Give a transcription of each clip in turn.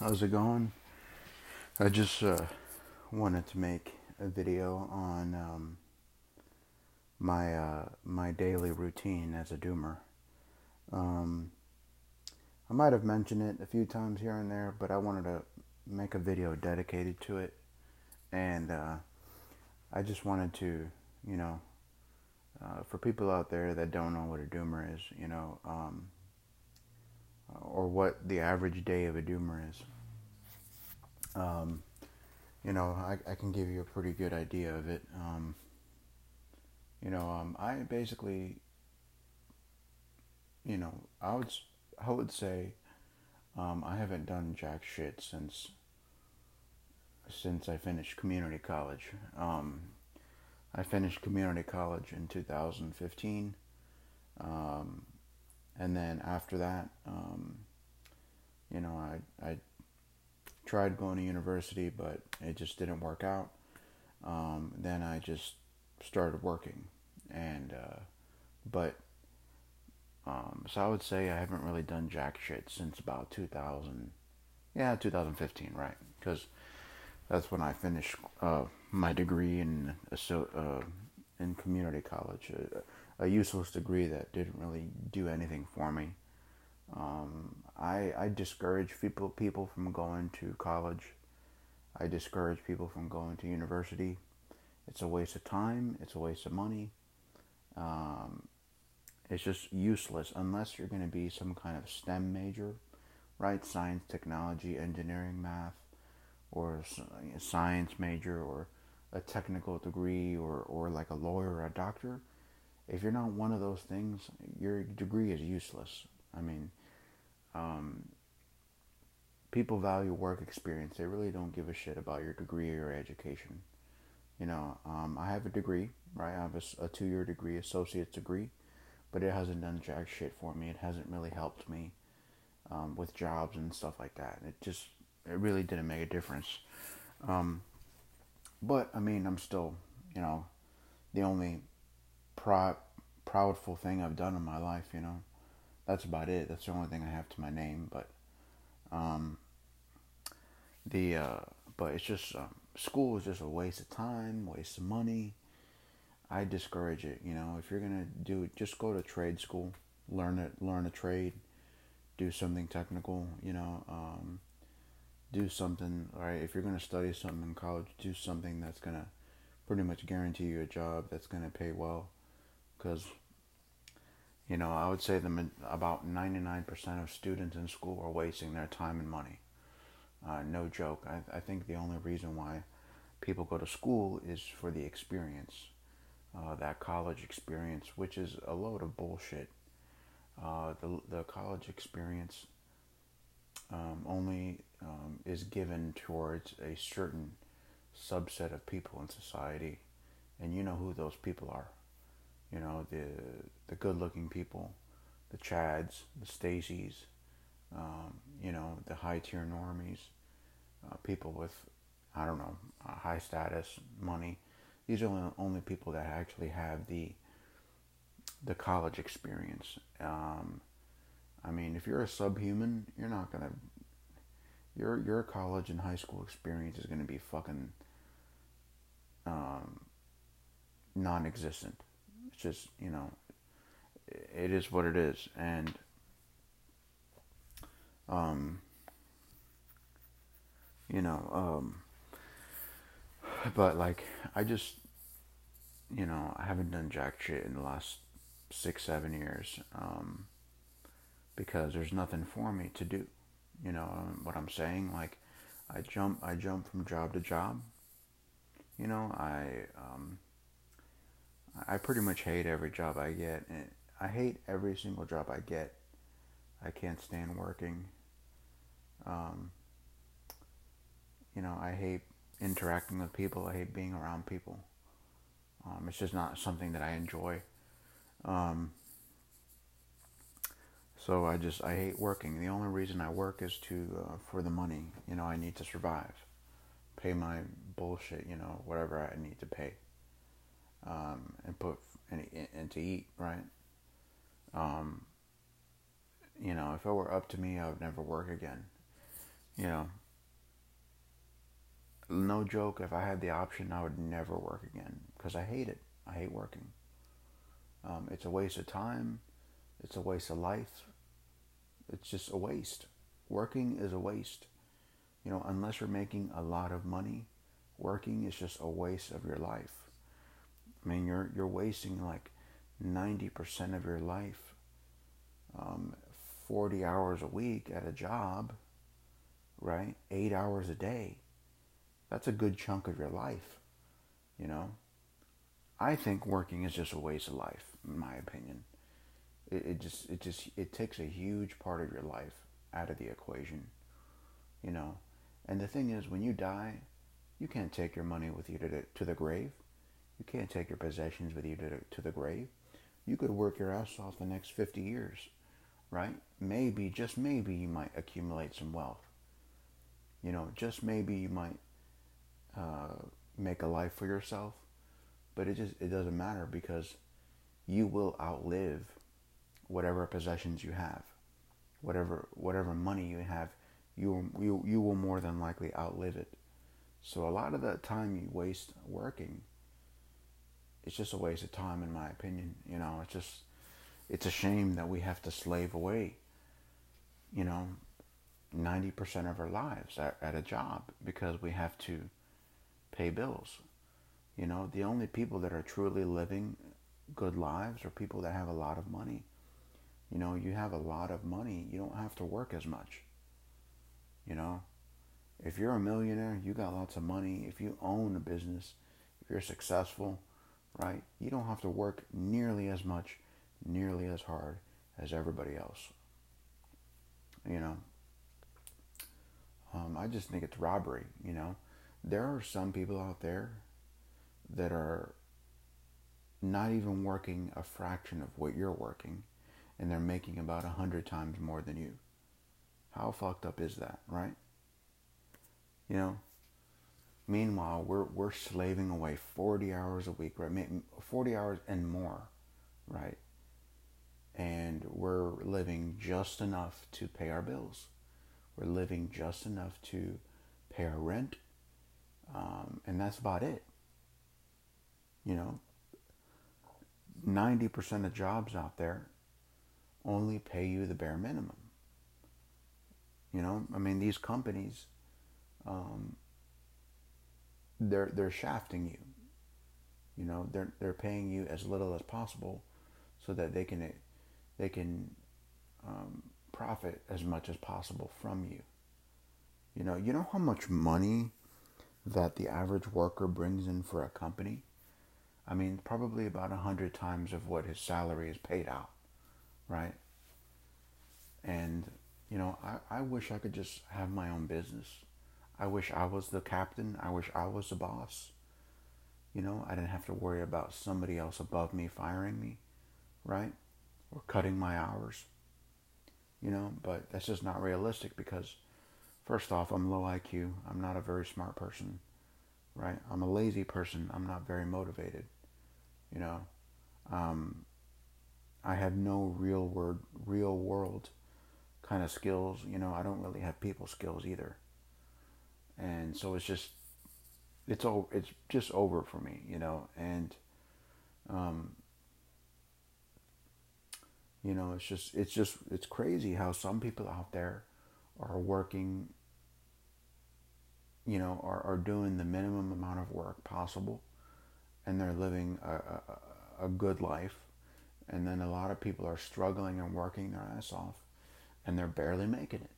How's it going? I just uh, wanted to make a video on um, my uh, my daily routine as a doomer. Um, I might have mentioned it a few times here and there, but I wanted to make a video dedicated to it, and uh, I just wanted to, you know, uh, for people out there that don't know what a doomer is, you know. Um, or what the average day of a doomer is. Um, you know, I, I, can give you a pretty good idea of it. Um, you know, um, I basically, you know, I would I would say um, I haven't done jack shit since since I finished community college. Um, I finished community college in 2015. Um, and then after that, um, you know, I I tried going to university, but it just didn't work out. Um, then I just started working, and uh, but um, so I would say I haven't really done jack shit since about 2000, yeah, 2015, right? Because that's when I finished uh, my degree in uh, in community college. A useless degree that didn't really do anything for me. Um, I, I discourage people people from going to college. I discourage people from going to university. It's a waste of time. It's a waste of money. Um, it's just useless unless you're going to be some kind of STEM major, right? Science, technology, engineering, math, or a science major, or a technical degree, or, or like a lawyer or a doctor if you're not one of those things, your degree is useless. I mean, um, people value work experience. They really don't give a shit about your degree or your education. You know, um, I have a degree, right? I have a, a two year degree, associate's degree, but it hasn't done jack shit for me. It hasn't really helped me um, with jobs and stuff like that. It just, it really didn't make a difference. Um, but I mean, I'm still, you know, the only proud, proudful thing I've done in my life. You know, that's about it. That's the only thing I have to my name. But um, the uh, but it's just um, school is just a waste of time, waste of money. I discourage it. You know, if you're gonna do it, just go to trade school, learn it, learn a trade, do something technical. You know, um, do something. Right, if you're gonna study something in college, do something that's gonna pretty much guarantee you a job that's gonna pay well because you know I would say the about 99% of students in school are wasting their time and money. Uh, no joke. I, I think the only reason why people go to school is for the experience, uh, that college experience, which is a load of bullshit. Uh, the the college experience um, only um, is given towards a certain subset of people in society, and you know who those people are you know the the good looking people, the Chads, the Stacys, um, you know the high tier normies, uh, people with I don't know high status, money. These are the only people that actually have the the college experience. Um, I mean, if you're a subhuman, you're not gonna. Your your college and high school experience is gonna be fucking um, non-existent just you know it is what it is. And um you know um but like i just you know i haven't done jack shit in the last six seven years um because there's nothing for me to do. You know what i'm saying like i jump i jump from job to job. You know i um I pretty much hate every job I get. And I hate every single job I get. I can't stand working. Um, you know, I hate interacting with people. I hate being around people. Um, it's just not something that I enjoy. Um, so I just I hate working. The only reason I work is to uh, for the money. You know, I need to survive, pay my bullshit. You know, whatever I need to pay um, and put and, and to eat right. Um, you know, if it were up to me, I would never work again. you know, no joke, if I had the option, I would never work again because I hate it. I hate working. Um, it's a waste of time. It's a waste of life. It's just a waste. Working is a waste. You know, unless you're making a lot of money, working is just a waste of your life. I mean, you're you're wasting like ninety percent of your life, um, forty hours a week at a job, right? Eight hours a day. That's a good chunk of your life, you know. I think working is just a waste of life, in my opinion. It, it just it just it takes a huge part of your life out of the equation, you know. And the thing is, when you die, you can't take your money with you to the, to the grave. You can't take your possessions with you to the, to the grave. You could work your ass off the next 50 years, right? Maybe, just maybe, you might accumulate some wealth. You know, just maybe you might uh, make a life for yourself. But it just it doesn't matter because you will outlive whatever possessions you have, whatever whatever money you have. You you you will more than likely outlive it. So a lot of the time you waste working, it's just a waste of time in my opinion. You know, it's just it's a shame that we have to slave away, you know, 90% of our lives at, at a job because we have to pay bills. You know, the only people that are truly living good lives are people that have a lot of money. You know, you have a lot of money, you don't have to work as much. You know, if you're a millionaire, you got lots of money. If you own a business, if you're successful, right, you don't have to work nearly as much, nearly as hard as everybody else. You know, um, I just think it's robbery. You know, there are some people out there that are not even working a fraction of what you're working, and they're making about a hundred times more than you. How fucked up is that, right? You know. Meanwhile, we're we're slaving away 40 hours a week, right? 40 hours and more, right? And we're living just enough to pay our bills. We're living just enough to pay our rent, um, and that's about it. You know, 90% of jobs out there only pay you the bare minimum. You know, I mean, these companies, um, they're they're shafting you. You know, they're they're paying you as little as possible, so that they can they can um, profit as much as possible from you. You know, you know how much money that the average worker brings in for a company? I mean, probably about a hundred times of what his salary is paid out, right? And, you know, I, I wish I could just have my own business. I wish I was the captain. I wish I was the boss. You know, I didn't have to worry about somebody else above me firing me, right? Or cutting my hours. You know, but that's just not realistic because First off, I'm low IQ. I'm not a very smart person, right? I'm a lazy person. I'm not very motivated, you know. Um, I have no real word, real world kind of skills. You know, I don't really have people skills either, and so it's just, it's all, it's just over for me, you know. And, um, you know, it's just, it's just, it's crazy how some people out there are working you know, are, are doing the minimum amount of work possible and they're living a, a, a good life. And then a lot of people are struggling and working their ass off and they're barely making it,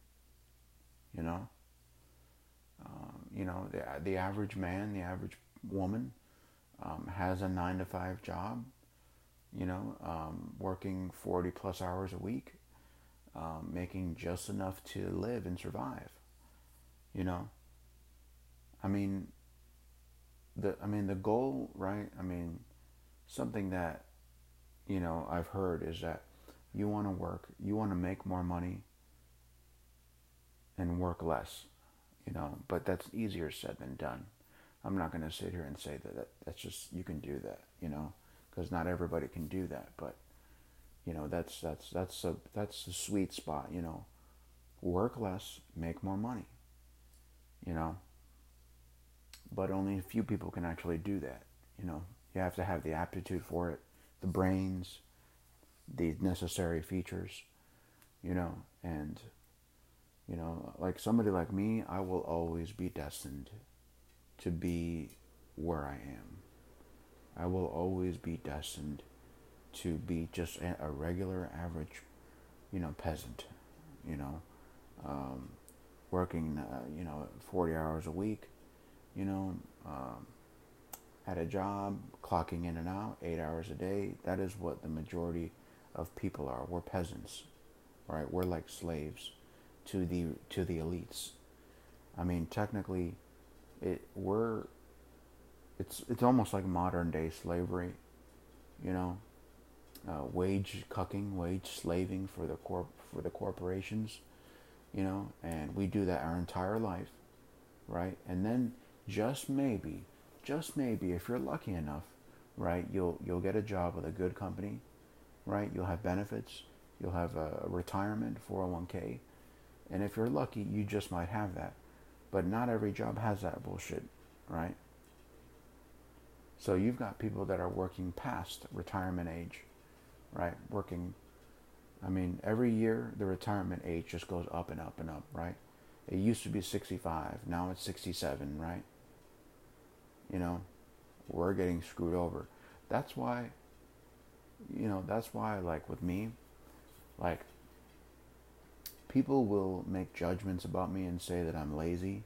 you know. Um, you know, the, the average man, the average woman um, has a nine to five job, you know, um, working 40 plus hours a week, um, making just enough to live and survive, you know. I mean, the I mean the goal, right? I mean, something that you know I've heard is that you want to work, you want to make more money, and work less, you know. But that's easier said than done. I'm not going to sit here and say that, that that's just you can do that, you know, because not everybody can do that. But you know, that's that's that's a that's the sweet spot, you know. Work less, make more money, you know. But only a few people can actually do that, you know. You have to have the aptitude for it, the brains, the necessary features, you know, and you know, like somebody like me, I will always be destined to be where I am. I will always be destined to be just a regular, average, you know, peasant, you know, um, working, uh, you know, 40 hours a week, you know, um, at a job, clocking in and out, eight hours a day. That is what the majority of people are. We're peasants, right? We're like slaves to the to the elites. I mean, technically, it we're it's it's almost like modern day slavery, you know, uh, wage cucking, wage slaving for the corp for the corporations, you know, and we do that our entire life, right? And then just maybe, just maybe, if you're lucky enough, right, you'll you'll get a job with a good company, right? You'll have benefits, you'll have a retirement, 401k, and if you're lucky, you just might have that. But not every job has that bullshit, right? So you've got people that are working past retirement age, right? Working, I mean, every year the retirement age just goes up and up and up, right? It used to be 65, now it's 67, right? You know, we're getting screwed over. That's why, you know, that's why, like with me, like people will make judgments about me and say that I'm lazy,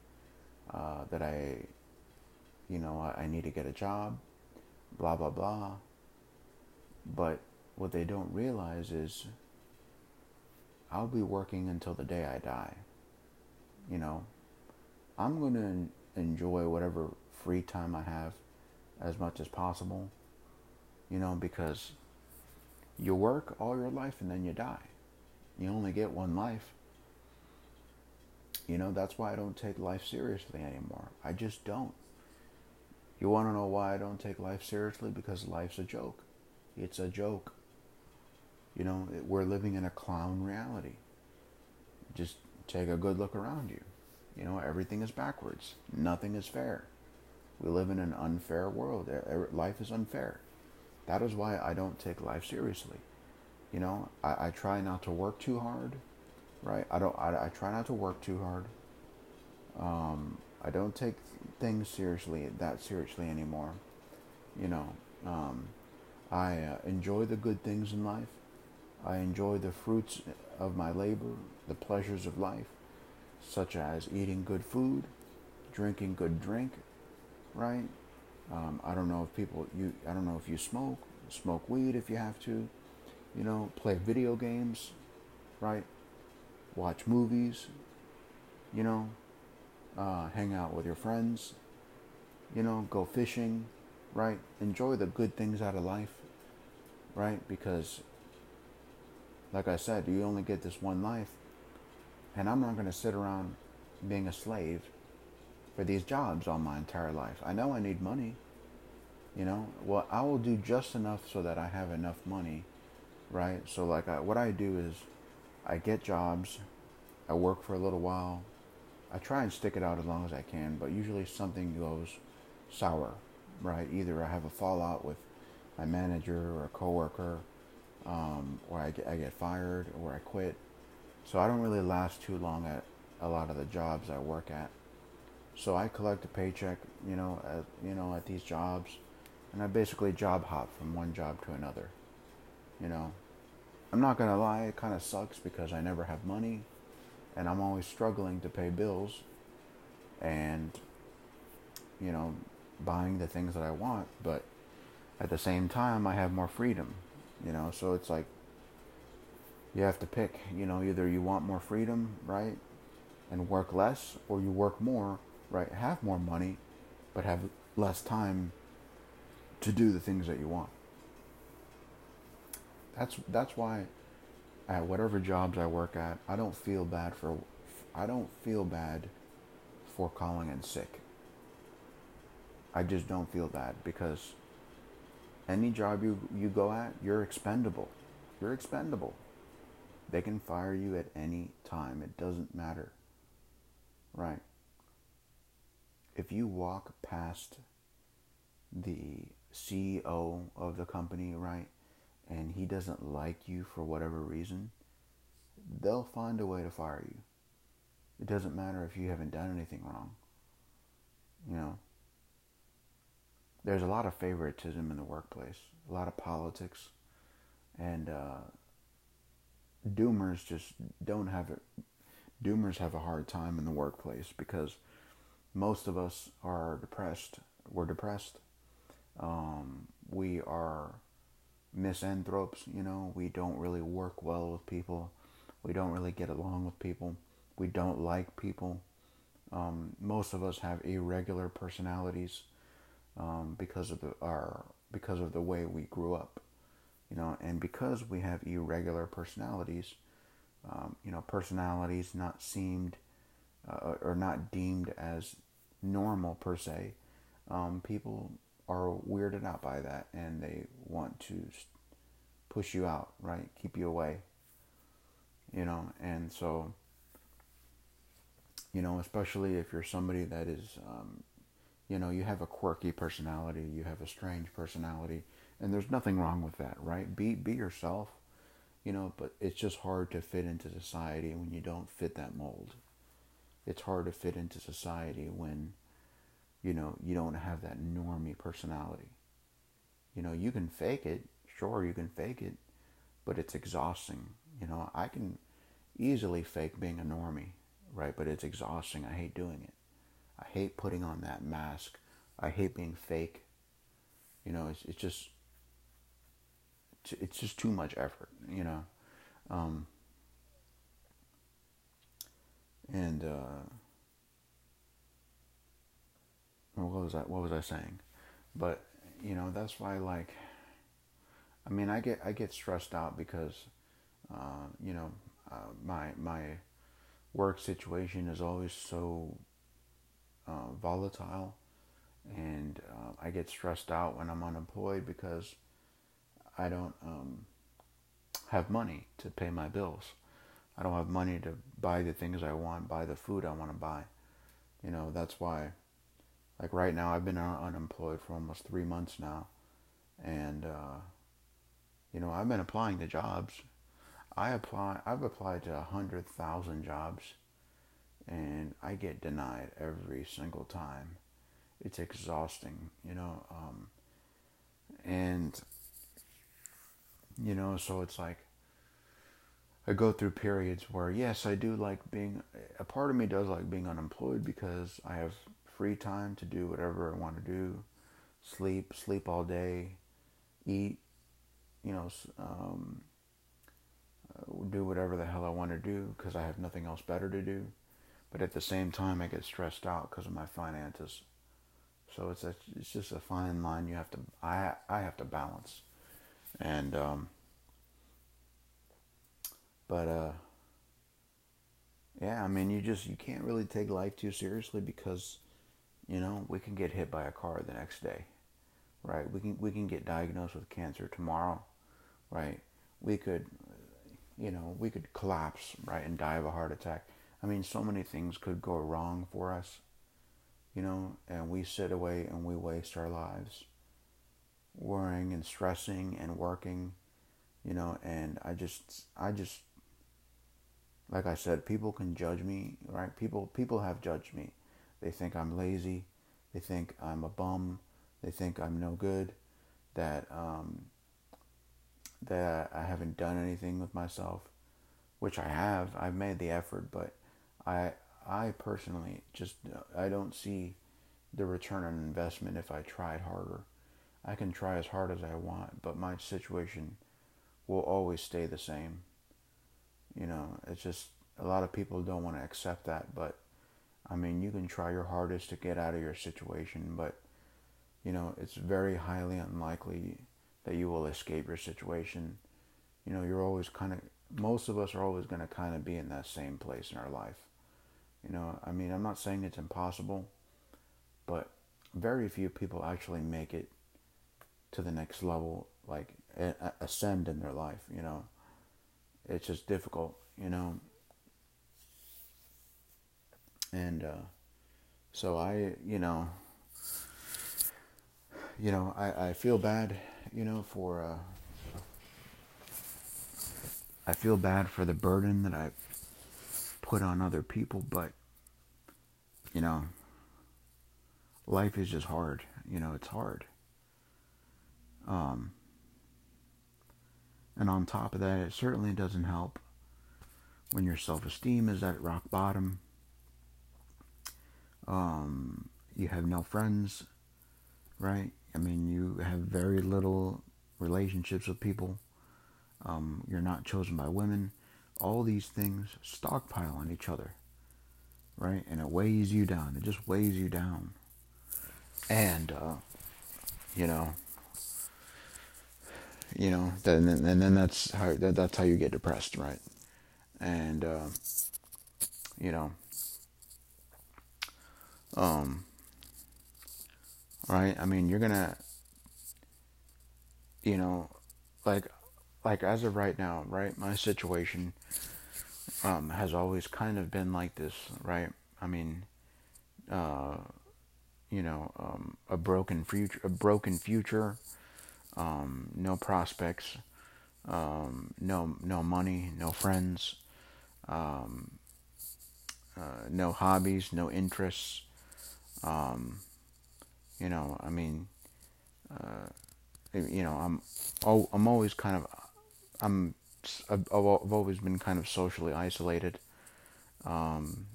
uh, that I, you know, I, need to get a job, blah, blah, blah. But what they don't realize is I'll be working until the day I die. You know, I'm going to enjoy whatever free time I have as much as possible, you know, because you work all your life and then you die. You only get one life. You know, that's why I don't take life seriously anymore. I just don't. You want to know why I don't take life seriously? Because life's a joke. It's a joke. You know, we're living in a clown reality. Just take a good look around you. You know, everything is backwards. Nothing is fair. We live in an unfair world. Life is unfair. That is why I don't take life seriously. You know, I, I try not to work too hard right? I don't. I, I try not to work too hard. Um, I don't take things seriously that seriously anymore. You know, um, I uh, enjoy the good things in life. I enjoy the fruits of my labor, the pleasures of life, such as eating good food, drinking good drink, right? Um, I don't know if people you. I don't know if you smoke. Smoke weed if you have to. You know, play video games, right? watch movies, you know, uh, hang out with your friends, you know, go fishing, right? Enjoy the good things out of life, right? Because, like I said, you only get this one life. And I'm not going to sit around being a slave for these jobs all my entire life. I know I need money, you know. Well, I will do just enough so that I have enough money, right? So, like, I, what I do is I get jobs, I work for a little while. I try and stick it out as long as I can, but usually something goes sour, right? Either I have a fallout with my manager or a coworker, um, or I get, I get fired or I quit. So I don't really last too long at a lot of the jobs I work at. So I collect a paycheck, you know, at, you know, at these jobs, and I basically job hop from one job to another. You know, I'm not gonna lie, it kind of sucks because I never have money, and I'm always struggling to pay bills, and you know, buying the things that I want. But at the same time, I have more freedom. You know, so it's like you have to pick. You know, either you want more freedom, right, and work less, or you work more, right, have more money, but have less time to do the things that you want that's that's why at whatever jobs I work at, I don't feel bad for I don't feel bad for calling in sick. I just don't feel bad because any job you, you go at, you're expendable. You're expendable. They can fire you at any time. It doesn't matter. Right. if you walk past the CEO of the company, right, and he doesn't like you for whatever reason, they'll find a way to fire you. It doesn't matter if you haven't done anything wrong. You know, there's a lot of favoritism in the workplace, a lot of politics, and uh, doomers just don't have it. Doomers have a hard time in the workplace because most of us are depressed. We're depressed. Um, we are misanthropes, you know. We don't really work well with people. We don't really get along with people. We don't like people. Um, most of us have irregular personalities um, because of the our because of the way we grew up, you know, and because we have irregular personalities, um, you know, personalities not seemed uh, or not deemed as normal per se. Um, people are weirded out by that, and they want to push you out, right? Keep you away, you know, and so you know, especially if you're somebody that is, um, you know, you have a quirky personality, you have a strange personality, and there's nothing wrong with that, right? Be be yourself, you know, but it's just hard to fit into society when you don't fit that mold. It's hard to fit into society when, you know, you don't have that normie personality. You know, you can fake it, sure, you can fake it, but it's exhausting. You know, I can easily fake being a normie right? But it's exhausting. I hate doing it. I hate putting on that mask. I hate being fake. You know, it's, it's just it's just too much effort, you know. Um, and uh, what was that? What was I saying? But you know, that's why, like, I mean, I get I get stressed out because, uh, you know, uh, my my work situation is always so uh, volatile, and uh, I get stressed out when I'm unemployed because I don't um, have money to pay my bills. I don't have money to buy the things I want, buy the food I want to buy. You know, that's why, like right now, I've been unemployed for almost three months now. And, uh, you know, I've been applying to jobs I apply. I've applied to a hundred thousand jobs, and I get denied every single time. It's exhausting, you know. Um, and you know, so it's like I go through periods where yes, I do like being. A part of me does like being unemployed because I have free time to do whatever I want to do, sleep, sleep all day, eat, you know. Um, do whatever the hell I want to do because I have nothing else better to do. But at the same time, I get stressed out because of my finances. So it's a, it's just a fine line you have to I I have to balance, and um, but uh, yeah, I mean you just you can't really take life too seriously because you know we can get hit by a car the next day, right? We can we can get diagnosed with cancer tomorrow, right? We could you know, we could collapse, right, and die of a heart attack. I mean, so many things could go wrong for us, you know, and we sit away and we waste our lives worrying and stressing and working, you know, and I just, I just, like I said, people can judge me, right? People, people have judged me. They think I'm lazy. They think I'm a bum. They think I'm no good. That, um, that I haven't done anything with myself, which I have. I've made the effort, but I I personally just I don't see the return on investment if I tried harder. I can try as hard as I want, but my situation will always stay the same. You know, it's just a lot of people don't want to accept that, but I mean, you can try your hardest to get out of your situation, but you know, it's very highly unlikely that you will escape your situation. You know, you're always kind of, most of us are always going to kind of be in that same place in our life. You know, I mean, I'm not saying it's impossible, but very few people actually make it to the next level, like ascend in their life, you know. It's just difficult, you know. And uh, So I, you know, you know, I, I feel bad, you know, for, uh, I feel bad for the burden that I put on other people, but, you know, life is just hard. You know, it's hard. Um, and on top of that, it certainly doesn't help when your self esteem is at rock bottom. Um, you have no friends, right? I mean, you have very little relationships with people. Um, you're not chosen by women. All these things stockpile on each other, right? And it weighs you down. It just weighs you down. And, uh, you know, you know, then and then that's how that, that's how you get depressed, right? And uh, you know, um, right? I mean, you're gonna, you know, like like as of right now, right? My situation um, has always kind of been like this, right? I mean, uh, you know, um, a broken future, a broken future um, no prospects, um, no no money, no friends, um, uh, no hobbies, no interests. Um, you know, I mean, uh, you know, I'm oh, I'm always kind of I'm I've, always been kind of socially isolated. Um,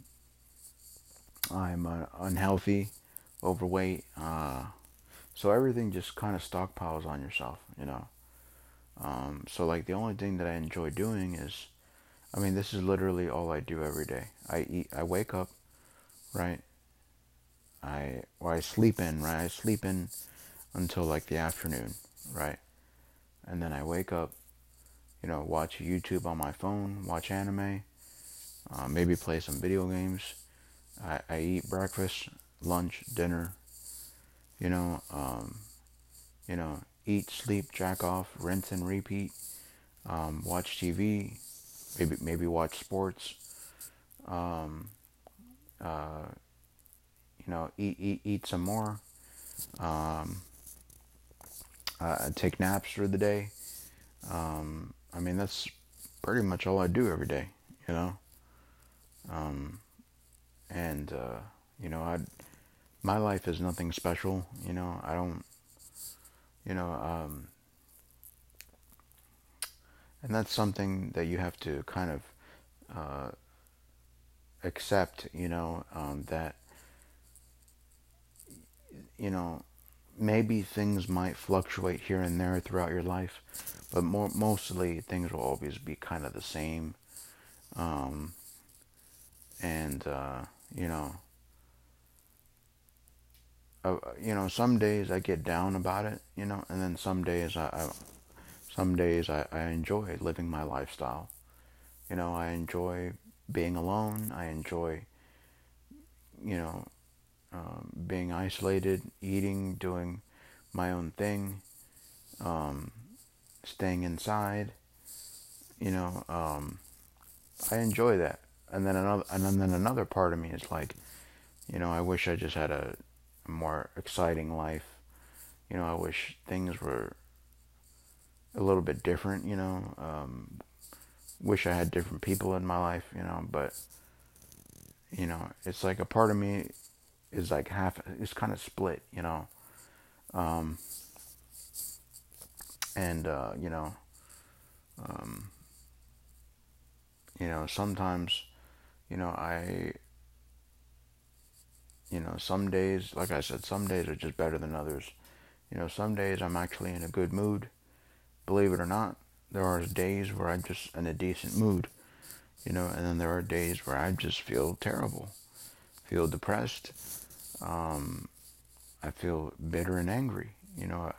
I'm uh, unhealthy, overweight. Uh, so everything just kind of stockpiles on yourself, you know. Um, so like the only thing that I enjoy doing is, I mean, this is literally all I do every day. I eat, I wake up, right? I or I sleep in, right? I sleep in until like the afternoon, right? And then I wake up, you know, watch YouTube on my phone, watch anime, uh, maybe play some video games. I, I eat breakfast, lunch, dinner, you know, um, you know, eat, sleep, jack off, rinse and repeat, um, watch TV, maybe maybe watch sports, um, uh, know, eat eat eat some more, um, uh, take naps through the day. Um, I mean, that's pretty much all I do every day, you know. Um, and uh, you know, I'd my life is nothing special. You know, I don't, you know, um, and that's something that you have to kind of uh, accept. You know, um, that you know maybe things might fluctuate here and there throughout your life, but more mostly things will always be kind of the same. Um, and uh, you know uh, you know, some days I get down about it, you know, and then some days I, I some days I, I enjoy living my lifestyle. You know, I enjoy being alone. I enjoy, you know, um, being isolated, eating, doing my own thing, um, staying inside. You know, um, I enjoy that. And then another, and then another part of me is like, you know, I wish I just had a more exciting life. You know, I wish things were a little bit different, you know. Um, wish I had different people in my life, you know, but you know, it's like a part of me is like half it's kind of split, you know. Um, and uh, you know, um, you know, sometimes, you know, I you know, some days, like I said, some days are just better than others. You know, some days I'm actually in a good mood. Believe it or not, there are days where I'm just in a decent mood. You know, and then there are days where I just feel terrible, feel depressed. Um, I feel bitter and angry, you know,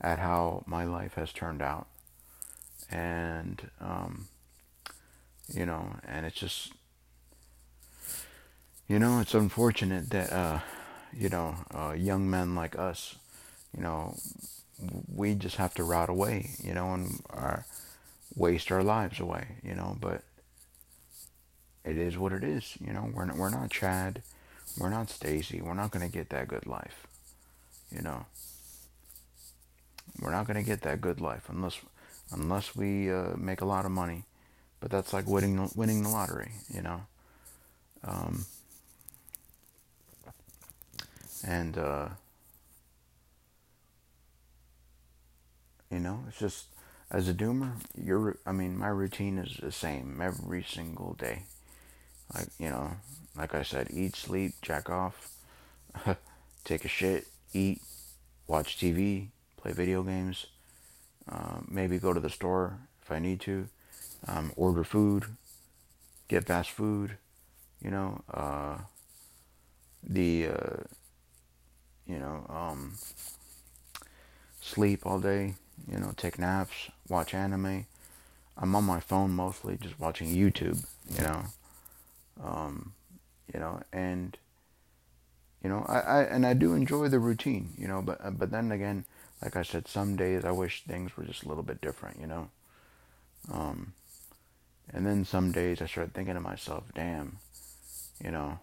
at how my life has turned out. And, um, you know, and it's just, you know, it's unfortunate that, uh, you know, uh, young men like us, you know, we just have to rot away, you know, and our, waste our lives away, you know, but it is what it is, you know, we're we're not Chad, we're not Stacy. We're not going to get that good life. You know, we're not going to get that good life unless unless we uh, make a lot of money. But that's like winning winning the lottery, you know. Um, and uh, you know, it's just as a doomer, your I mean, my routine is the same every single day. Like you know, like I said, eat, sleep, jack off, take a shit, eat, watch TV, play video games, uh, maybe go to the store if I need to, um, order food, get fast food, you know, uh, the, uh, you know, um, sleep all day, you know, take naps, watch anime. I'm on my phone mostly, just watching YouTube, you know, um, you know, and you know, I, I and I do enjoy the routine, you know, but but then again, like I said, some days I wish things were just a little bit different, you know. Um, and then some days I start thinking to myself, damn, you know,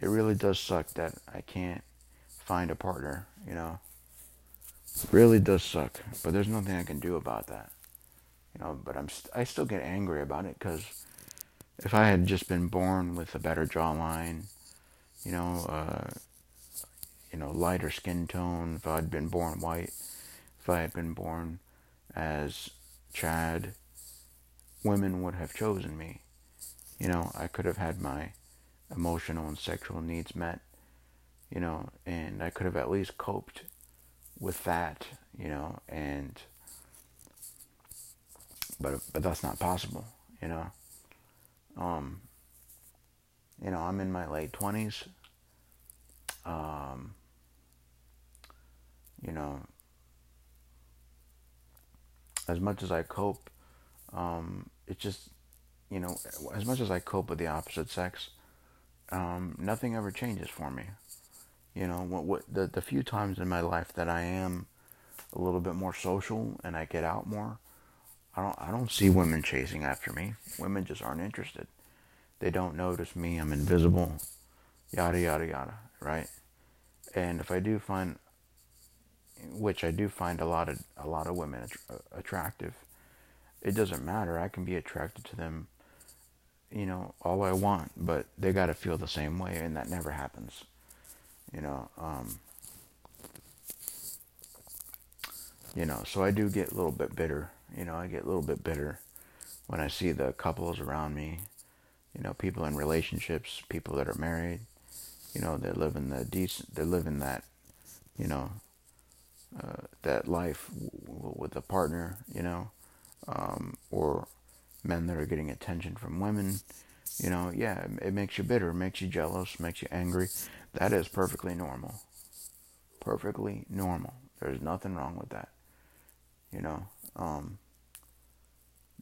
it really does suck that I can't find a partner, you know. It really does suck, but there's nothing I can do about that, you know. But I'm st- I still get angry about it because if I had just been born with a better jawline, you know, uh, you know, lighter skin tone, if I'd been born white, if I had been born as Chad, women would have chosen me. You know, I could have had my emotional and sexual needs met, you know, and I could have at least coped with that, you know, and but but that's not possible, you know. Um, you know, I'm in my late twenties. Um, you know, as much as I cope, um, it just, you know, as much as I cope with the opposite sex, um, nothing ever changes for me. You know, what, what the the few times in my life that I am a little bit more social and I get out more, I don't I don't see women chasing after me. Women just aren't interested. They don't notice me. I'm invisible. Yada yada yada. Right. And if I do find, which I do find a lot of a lot of women attractive, it doesn't matter. I can be attracted to them. You know, all I want, but they got to feel the same way, and that never happens. You know. Um, you know, so I do get a little bit bitter. You know, I get a little bit bitter when I see the couples around me, you know, people in relationships, people that are married, you know, they're living the decent, they're living that, you know, uh, that life w- with a partner, you know, um, or men that are getting attention from women, you know, yeah, it makes you bitter, makes you jealous, makes you angry. That is perfectly normal. Perfectly normal. There's nothing wrong with that. You know, um,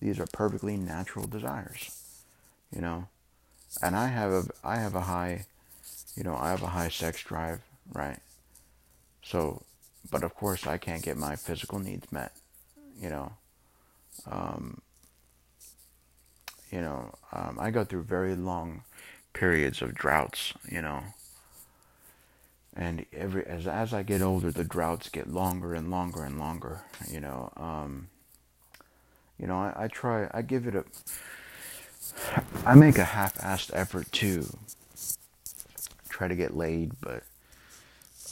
these are perfectly natural desires. You know, and I have a I have a high, you know, I have a high sex drive, right? So, but of course I can't get my physical needs met. You know, um, you know, um, I go through very long periods of droughts. You know, and every as as I get older, the droughts get longer and longer and longer. You know, um, you know, I, I try, I give it a, I make a half-assed effort to try to get laid, but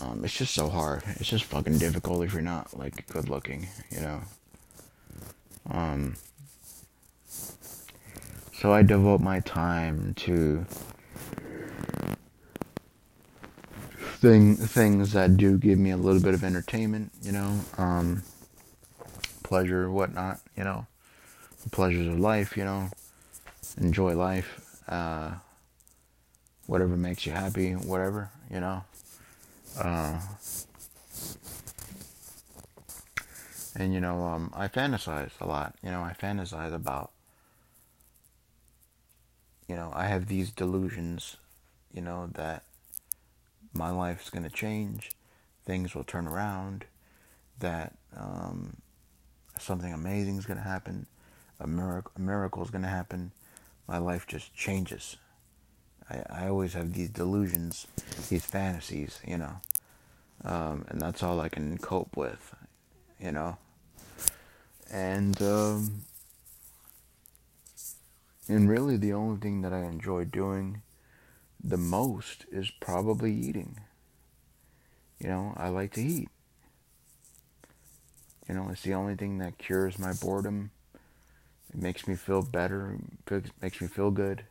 um, it's just so hard. It's just fucking difficult if you're not like good looking, you know. Um, so I devote my time to thing things that do give me a little bit of entertainment, you know, um, pleasure, whatnot, you know, the pleasures of life, you know, enjoy life, uh, whatever makes you happy, whatever, you know. Uh, and you know, um, I fantasize a lot. You know, I fantasize about. You know, I have these delusions. You know that my life's to change, things will turn around, that um, something amazing is going to happen, a miracle, a miracle is going to happen. My life just changes. I, I always have these delusions, these fantasies, you know. Um, and that's all I can cope with, you know. And um, and really, the only thing that I enjoy doing the most is probably eating. You know, I like to eat. You know, it's the only thing that cures my boredom. It makes me feel better, makes me feel good.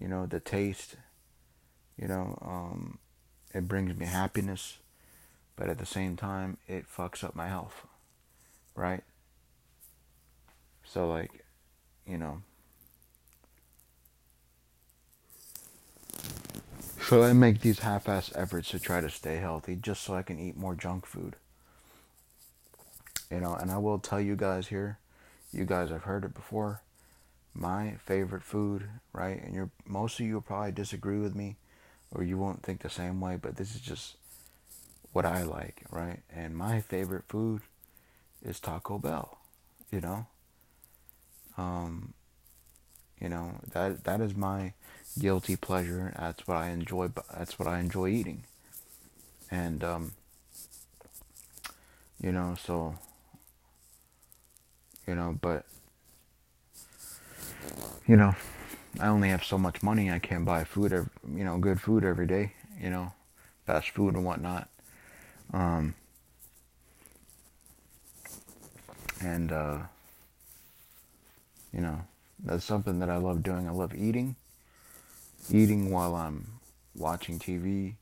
You know, the taste, you know, um, it brings me happiness, but at the same time, it fucks up my health, right? So, like, you know, so I make these half-ass efforts to try to stay healthy just so I can eat more junk food. You know, and I will tell you guys here, you guys have heard it before. My favorite food, right? And you're most of you will probably disagree with me or you won't think the same way, but this is just what I like, right? And my favorite food is Taco Bell, you know? Um you know, that that is my guilty pleasure. That's what I enjoy that's what I enjoy eating. And um you know, so you know, but you know, I only have so much money. I can't buy food, every, you know, good food every day. You know, fast food and whatnot. Um, and uh, you know, that's something that I love doing. I love eating, eating while I'm watching TV,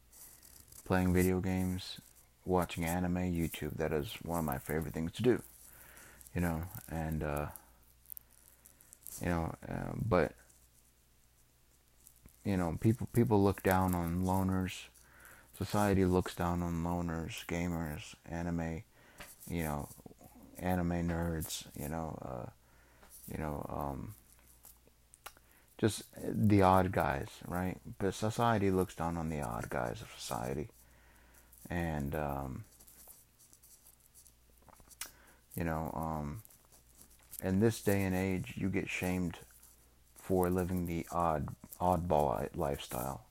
playing video games, watching anime, YouTube. That is one of my favorite things to do you know, and uh, you know, uh, but you know, people people look down on loners. Society looks down on loners, gamers, anime, you know, anime nerds, you know, uh, you know, um, just the odd guys, right? But society looks down on the odd guys of society, and um, you know, um, in this day and age, you get shamed for living the odd oddball lifestyle,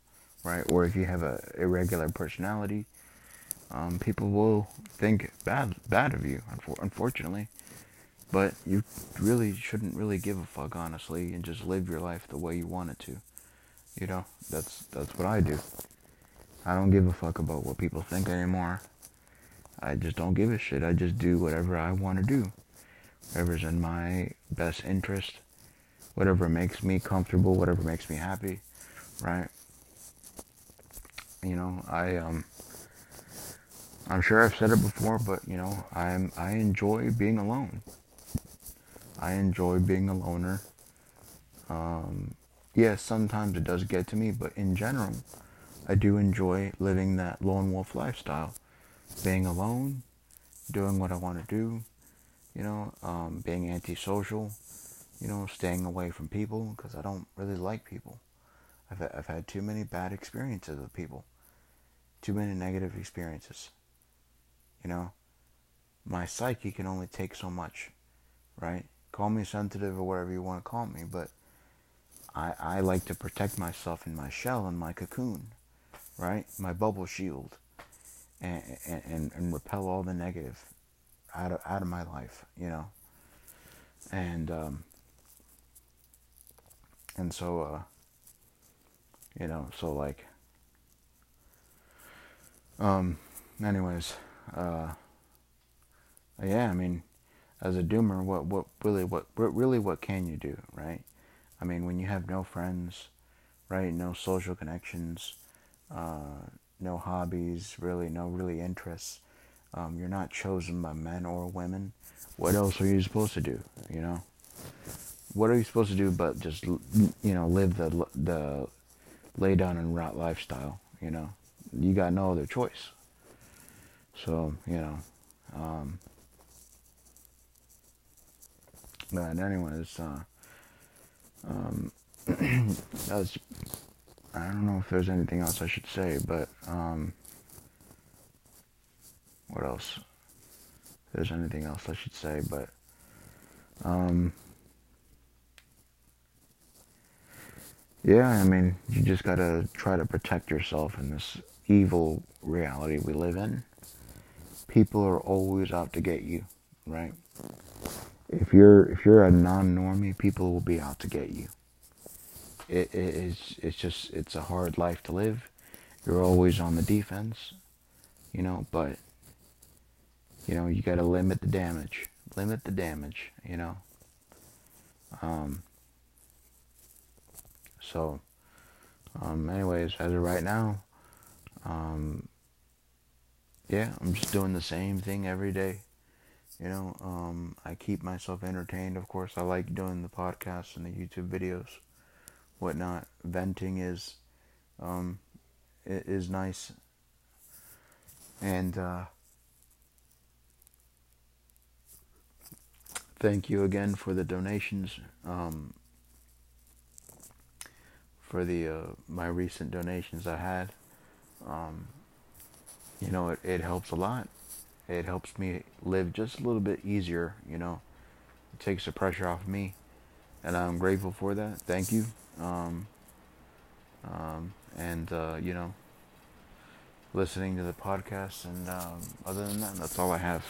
right? Or if you have a irregular personality, um, people will think bad bad of you, unfortunately. But you really shouldn't really give a fuck, honestly, and just live your life the way you want it to. You know, that's that's what I do. I don't give a fuck about what people think anymore. I just don't give a shit. I just do whatever I want to do. Whatever's in my best interest. Whatever makes me comfortable, whatever makes me happy, right? You know, I um I'm sure I've said it before, but you know, I'm I enjoy being alone. I enjoy being a loner. Um, yes, sometimes it does get to me, but in general, I do enjoy living that lone wolf lifestyle being alone, doing what I want to do, you know, um, being antisocial, you know, staying away from people because I don't really like people. I've, I've had too many bad experiences with people, too many negative experiences. You know, my psyche can only take so much, right? Call me sensitive or whatever you want to call me, but I, I like to protect myself in my shell and my cocoon, right? My bubble shield and, and, and repel all the negative out of, out of my life, you know. And, um, and so, uh, you know, so like, um, anyways, uh, yeah, I mean, as a doomer, what, what really, what, really, what can you do, right? I mean, when you have no friends, right, no social connections, uh, no hobbies, really, no really interests. Um, you're not chosen by men or women. What else are you supposed to do? You know, what are you supposed to do but just you know live the the lay down and rot lifestyle? You know, you got no other choice. So you know, um, but anyways, uh, um, that's I don't know if there's anything else I should say, but um, what else? If there's anything else I should say, but um, yeah, I mean, you just gotta try to protect yourself in this evil reality we live in. People are always out to get you, right? If you're if you're a non-normie, people will be out to get you. It, it, it's it's just it's a hard life to live. You're always on the defense, you know, but you know you got to limit the damage. Limit the damage, you know. Um, so, um, anyways, as of right now, um, yeah, I'm just doing the same thing every day. You know, um, I keep myself entertained. Of course, I like doing the podcasts and the YouTube videos, whatnot. Venting is, um, is nice, and uh, thank you again for the donations. Um, for the uh, my recent donations I had. Um, you know, it, it helps a lot. It helps me live just a little bit easier. You know, it takes the pressure off me, and I'm grateful for that. Thank you. Um, um, and uh, you know, listening to the podcast, and um, other than that, that's all I have.